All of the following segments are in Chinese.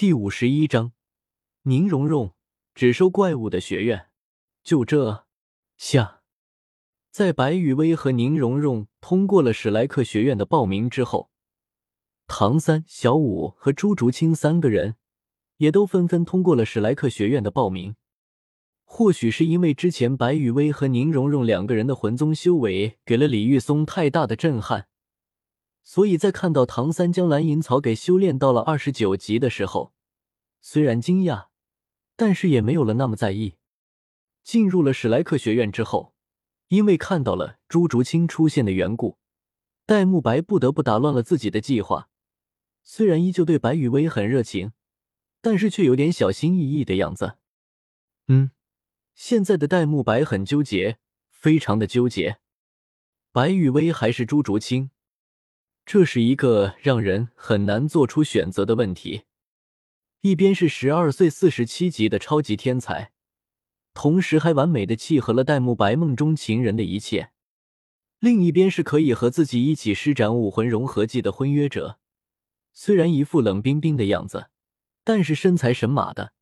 第五十一章，宁荣荣只收怪物的学院。就这下，在白雨薇和宁荣荣通过了史莱克学院的报名之后，唐三、小五和朱竹清三个人也都纷纷通过了史莱克学院的报名。或许是因为之前白雨薇和宁荣荣两个人的魂宗修为给了李玉松太大的震撼。所以在看到唐三将蓝银草给修炼到了二十九级的时候，虽然惊讶，但是也没有了那么在意。进入了史莱克学院之后，因为看到了朱竹清出现的缘故，戴沐白不得不打乱了自己的计划。虽然依旧对白雨薇很热情，但是却有点小心翼翼的样子。嗯，现在的戴沐白很纠结，非常的纠结。白雨薇还是朱竹清？这是一个让人很难做出选择的问题。一边是十二岁四十七级的超级天才，同时还完美的契合了戴沐白梦中情人的一切；另一边是可以和自己一起施展武魂融合技的婚约者。虽然一副冷冰冰的样子，但是身材神马的，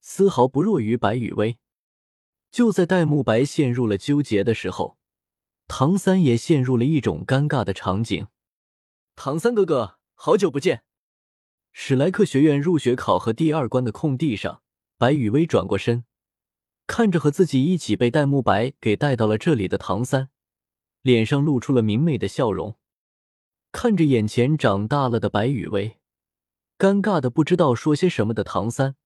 丝毫不弱于白雨薇。就在戴沐白陷入了纠结的时候，唐三也陷入了一种尴尬的场景。唐三哥哥，好久不见！史莱克学院入学考核第二关的空地上，白雨薇转过身，看着和自己一起被戴沐白给带到了这里的唐三，脸上露出了明媚的笑容。看着眼前长大了的白雨薇，尴尬的不知道说些什么的唐三，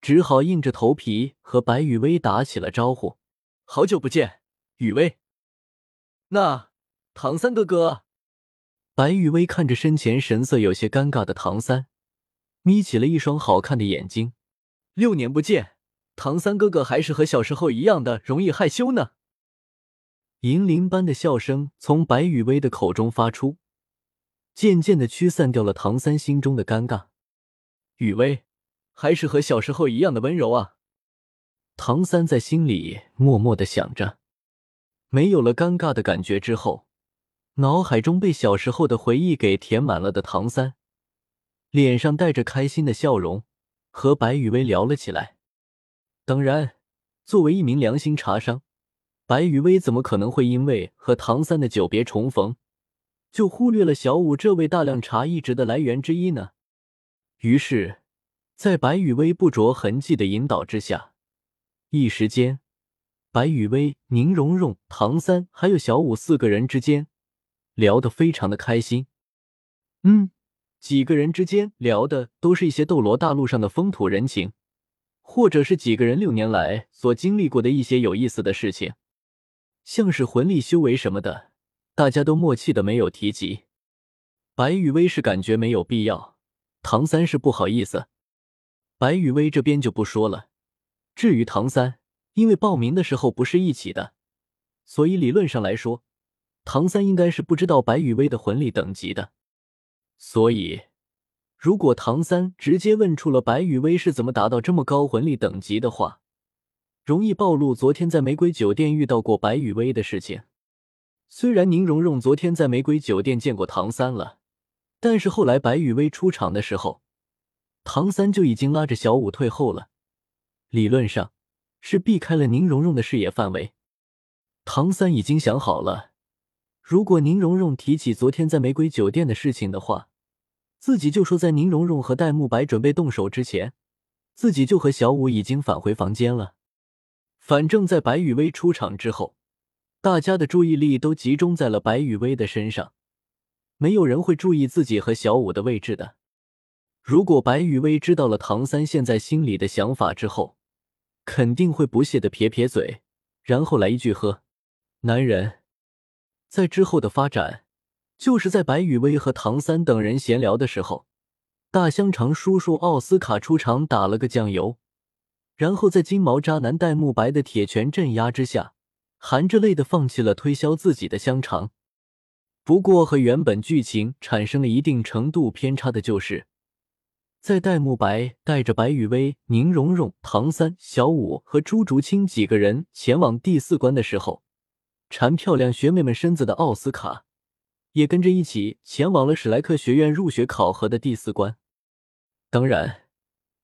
只好硬着头皮和白雨薇打起了招呼：“好久不见，雨薇。”那唐三哥哥。白雨薇看着身前神色有些尴尬的唐三，眯起了一双好看的眼睛。六年不见，唐三哥哥还是和小时候一样的容易害羞呢。银铃般的笑声从白雨薇的口中发出，渐渐的驱散掉了唐三心中的尴尬。雨薇，还是和小时候一样的温柔啊。唐三在心里默默的想着。没有了尴尬的感觉之后。脑海中被小时候的回忆给填满了的唐三，脸上带着开心的笑容，和白雨薇聊了起来。当然，作为一名良心茶商，白雨薇怎么可能会因为和唐三的久别重逢，就忽略了小五这位大量茶艺值的来源之一呢？于是，在白雨薇不着痕迹的引导之下，一时间，白雨薇、宁荣荣、唐三还有小五四个人之间。聊得非常的开心，嗯，几个人之间聊的都是一些斗罗大陆上的风土人情，或者是几个人六年来所经历过的一些有意思的事情，像是魂力修为什么的，大家都默契的没有提及。白雨薇是感觉没有必要，唐三是不好意思，白雨薇这边就不说了。至于唐三，因为报名的时候不是一起的，所以理论上来说。唐三应该是不知道白雨薇的魂力等级的，所以如果唐三直接问出了白雨薇是怎么达到这么高魂力等级的话，容易暴露昨天在玫瑰酒店遇到过白雨薇的事情。虽然宁荣荣昨天在玫瑰酒店见过唐三了，但是后来白雨薇出场的时候，唐三就已经拉着小舞退后了，理论上是避开了宁荣荣的视野范围。唐三已经想好了。如果宁荣荣提起昨天在玫瑰酒店的事情的话，自己就说在宁荣荣和戴沐白准备动手之前，自己就和小五已经返回房间了。反正，在白雨薇出场之后，大家的注意力都集中在了白雨薇的身上，没有人会注意自己和小五的位置的。如果白雨薇知道了唐三现在心里的想法之后，肯定会不屑的撇撇嘴，然后来一句：“呵，男人。”在之后的发展，就是在白雨薇和唐三等人闲聊的时候，大香肠叔叔奥斯卡出场打了个酱油，然后在金毛渣男戴沐白的铁拳镇压之下，含着泪的放弃了推销自己的香肠。不过和原本剧情产生了一定程度偏差的就是，在戴沐白带着白雨薇、宁荣荣、唐三、小五和朱竹清几个人前往第四关的时候。馋漂亮学妹们身子的奥斯卡，也跟着一起前往了史莱克学院入学考核的第四关。当然，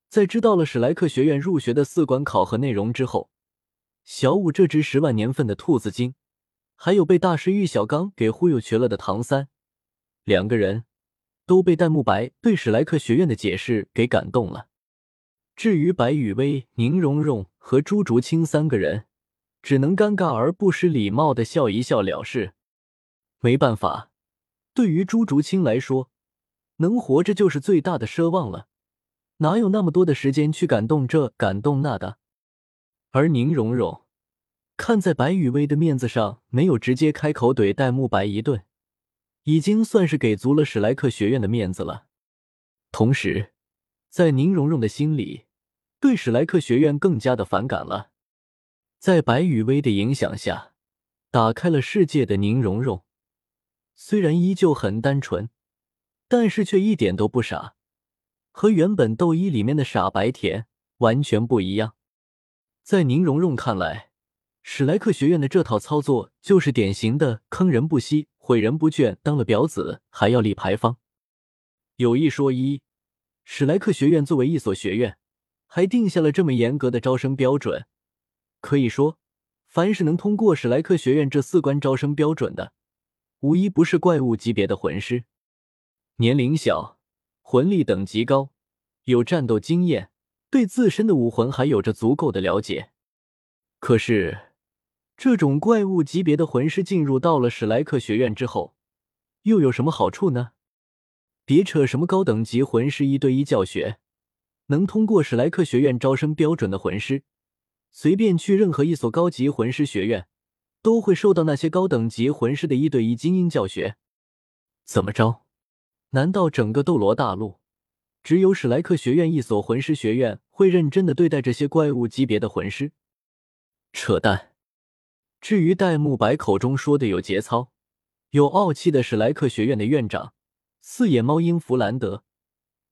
在知道了史莱克学院入学的四关考核内容之后，小五这只十万年份的兔子精，还有被大师玉小刚给忽悠瘸了的唐三，两个人都被戴沐白对史莱克学院的解释给感动了。至于白雨薇、宁荣荣和朱竹清三个人，只能尴尬而不失礼貌的笑一笑了事。没办法，对于朱竹清来说，能活着就是最大的奢望了。哪有那么多的时间去感动这感动那的？而宁荣荣看在白雨薇的面子上，没有直接开口怼戴沐白一顿，已经算是给足了史莱克学院的面子了。同时，在宁荣荣的心里，对史莱克学院更加的反感了。在白雨薇的影响下，打开了世界的宁荣荣，虽然依旧很单纯，但是却一点都不傻。和原本斗一里面的傻白甜完全不一样。在宁荣荣看来，史莱克学院的这套操作就是典型的坑人不惜、毁人不倦，当了婊子还要立牌坊。有一说一，史莱克学院作为一所学院，还定下了这么严格的招生标准。可以说，凡是能通过史莱克学院这四关招生标准的，无一不是怪物级别的魂师，年龄小。魂力等级高，有战斗经验，对自身的武魂还有着足够的了解。可是，这种怪物级别的魂师进入到了史莱克学院之后，又有什么好处呢？别扯什么高等级魂师一对一教学，能通过史莱克学院招生标准的魂师，随便去任何一所高级魂师学院，都会受到那些高等级魂师的一对一精英教学。怎么着？难道整个斗罗大陆只有史莱克学院一所魂师学院会认真的对待这些怪物级别的魂师？扯淡！至于戴沐白口中说的有节操、有傲气的史莱克学院的院长四眼猫鹰弗兰德，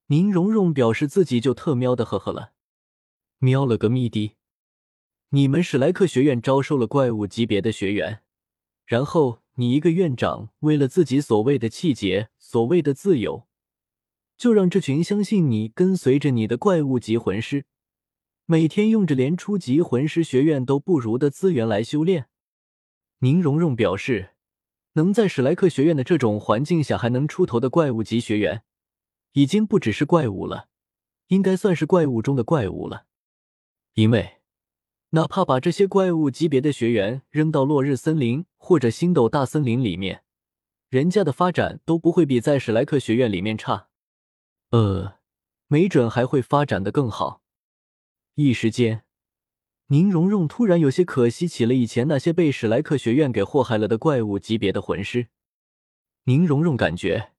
宁荣荣表示自己就特喵的呵呵了，喵了个咪的！你们史莱克学院招收了怪物级别的学员，然后。你一个院长，为了自己所谓的气节、所谓的自由，就让这群相信你、跟随着你的怪物级魂师，每天用着连初级魂师学院都不如的资源来修炼。宁荣荣表示，能在史莱克学院的这种环境下还能出头的怪物级学员，已经不只是怪物了，应该算是怪物中的怪物了，因为。哪怕把这些怪物级别的学员扔到落日森林或者星斗大森林里面，人家的发展都不会比在史莱克学院里面差，呃，没准还会发展的更好。一时间，宁荣荣突然有些可惜起了以前那些被史莱克学院给祸害了的怪物级别的魂师。宁荣荣感觉，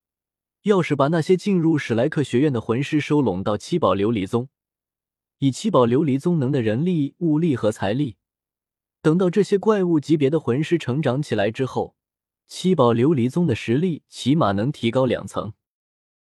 要是把那些进入史莱克学院的魂师收拢到七宝琉璃宗。以七宝琉璃宗能的人力、物力和财力，等到这些怪物级别的魂师成长起来之后，七宝琉璃宗的实力起码能提高两层。